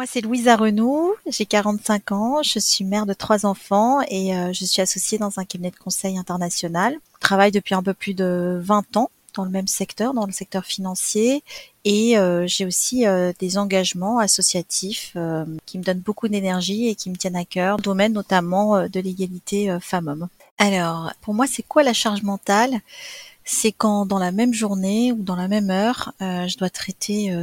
Moi, c'est Louisa Renaud, j'ai 45 ans, je suis mère de trois enfants et euh, je suis associée dans un cabinet de conseil international. Je travaille depuis un peu plus de 20 ans dans le même secteur, dans le secteur financier et euh, j'ai aussi euh, des engagements associatifs qui me donnent beaucoup d'énergie et qui me tiennent à cœur, domaine notamment de l'égalité femmes-hommes. Alors, pour moi, c'est quoi la charge mentale? C'est quand dans la même journée ou dans la même heure, je dois traiter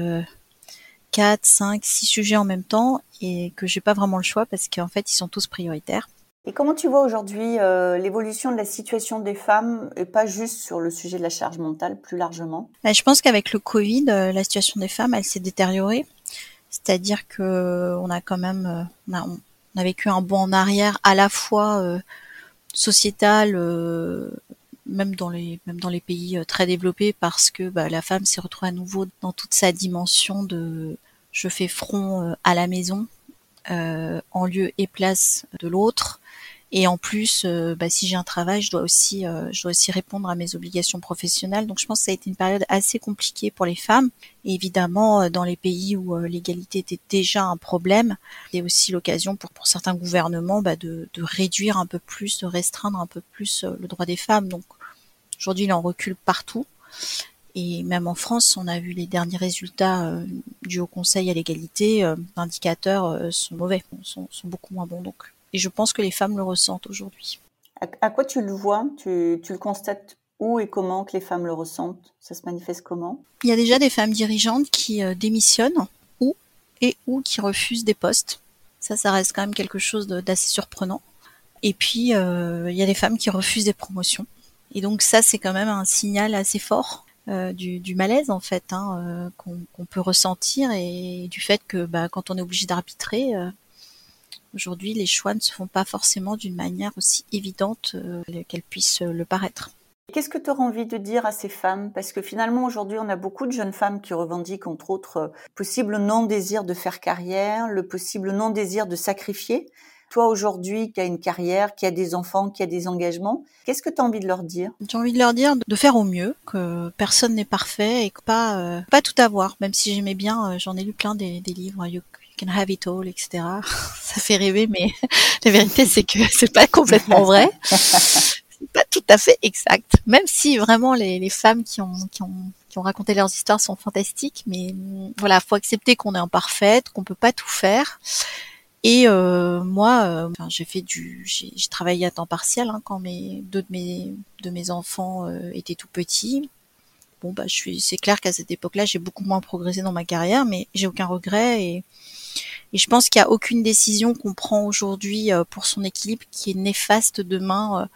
4, 5, 6 sujets en même temps et que j'ai pas vraiment le choix parce qu'en fait, ils sont tous prioritaires. Et comment tu vois aujourd'hui euh, l'évolution de la situation des femmes et pas juste sur le sujet de la charge mentale plus largement? Bah, Je pense qu'avec le Covid, euh, la situation des femmes, elle s'est détériorée. C'est-à-dire que on a quand même, euh, on a, on a, vécu un bond en arrière à la fois sociétal, même dans les même dans les pays très développés parce que bah, la femme s'est retrouvée à nouveau dans toute sa dimension de je fais front euh, à la maison euh, en lieu et place de l'autre. Et en plus, euh, bah, si j'ai un travail, je dois aussi, je dois aussi répondre à mes obligations professionnelles. Donc, je pense que ça a été une période assez compliquée pour les femmes. Et évidemment, dans les pays où l'égalité était déjà un problème, c'est aussi l'occasion pour, pour certains gouvernements bah, de, de réduire un peu plus, de restreindre un peu plus le droit des femmes. Donc, aujourd'hui, il en recule partout. Et même en France, on a vu les derniers résultats euh, du Haut Conseil à l'égalité, euh, les indicateurs euh, sont mauvais, sont, beaucoup moins bons. Donc, et je pense que les femmes le ressentent aujourd'hui. À, quoi tu le vois? Tu, le constates où et comment que les femmes le ressentent? Ça se manifeste comment? Il y a déjà des femmes dirigeantes qui démissionnent ou et ou qui refusent des postes. Ça, ça reste quand même quelque chose d'assez surprenant. Et puis, il y a des femmes qui refusent des promotions. Et donc ça, c'est quand même un signal assez fort euh, du, malaise en fait hein, euh, qu'on peut ressentir et du fait que bah, quand on est obligé d'arbitrer, euh, aujourd'hui les choix ne se font pas forcément d'une manière aussi évidente qu'elles puissent le paraître. Qu'est-ce que tu auras envie de dire à ces femmes? Parce que finalement, aujourd'hui, on a beaucoup de jeunes femmes qui revendiquent, entre autres, possible non-désir de faire carrière, le possible non-désir de sacrifier. Toi aujourd'hui qui as une carrière, qui a des enfants, qui a des engagements, qu'est-ce que tu as envie de leur dire? J'ai envie de leur dire de faire au mieux, que personne n'est parfait et que pas euh, pas tout avoir. Même si j'aimais bien, euh, j'en ai lu plein des, des livres. You can have it all, etc. Ça fait rêver, mais la vérité c'est que c'est pas complètement vrai. c'est pas tout à fait exact. Même si vraiment les, les femmes qui ont, qui ont qui ont raconté leurs histoires sont fantastiques, mais voilà, faut accepter qu'on est imparfaite, qu'on peut pas tout faire et euh, moi, euh, j'ai fait du, j'ai travaillé à temps partiel hein, quand mes deux de mes de mes enfants euh, étaient tout petits. Bon bah, je suis, c'est clair qu'à cette époque-là, j'ai beaucoup moins progressé dans ma carrière, mais j'ai aucun regret et et je pense qu'il n'y a aucune décision qu'on prend aujourd'hui pour son équilibre qui est néfaste demain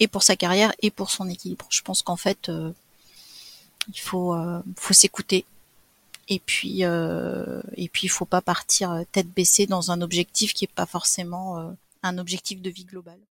et pour sa carrière et pour son équilibre. Je pense qu'en fait, il faut faut s'écouter et puis, euh, et puis, il faut pas partir tête baissée dans un objectif qui est pas forcément euh, un objectif de vie global.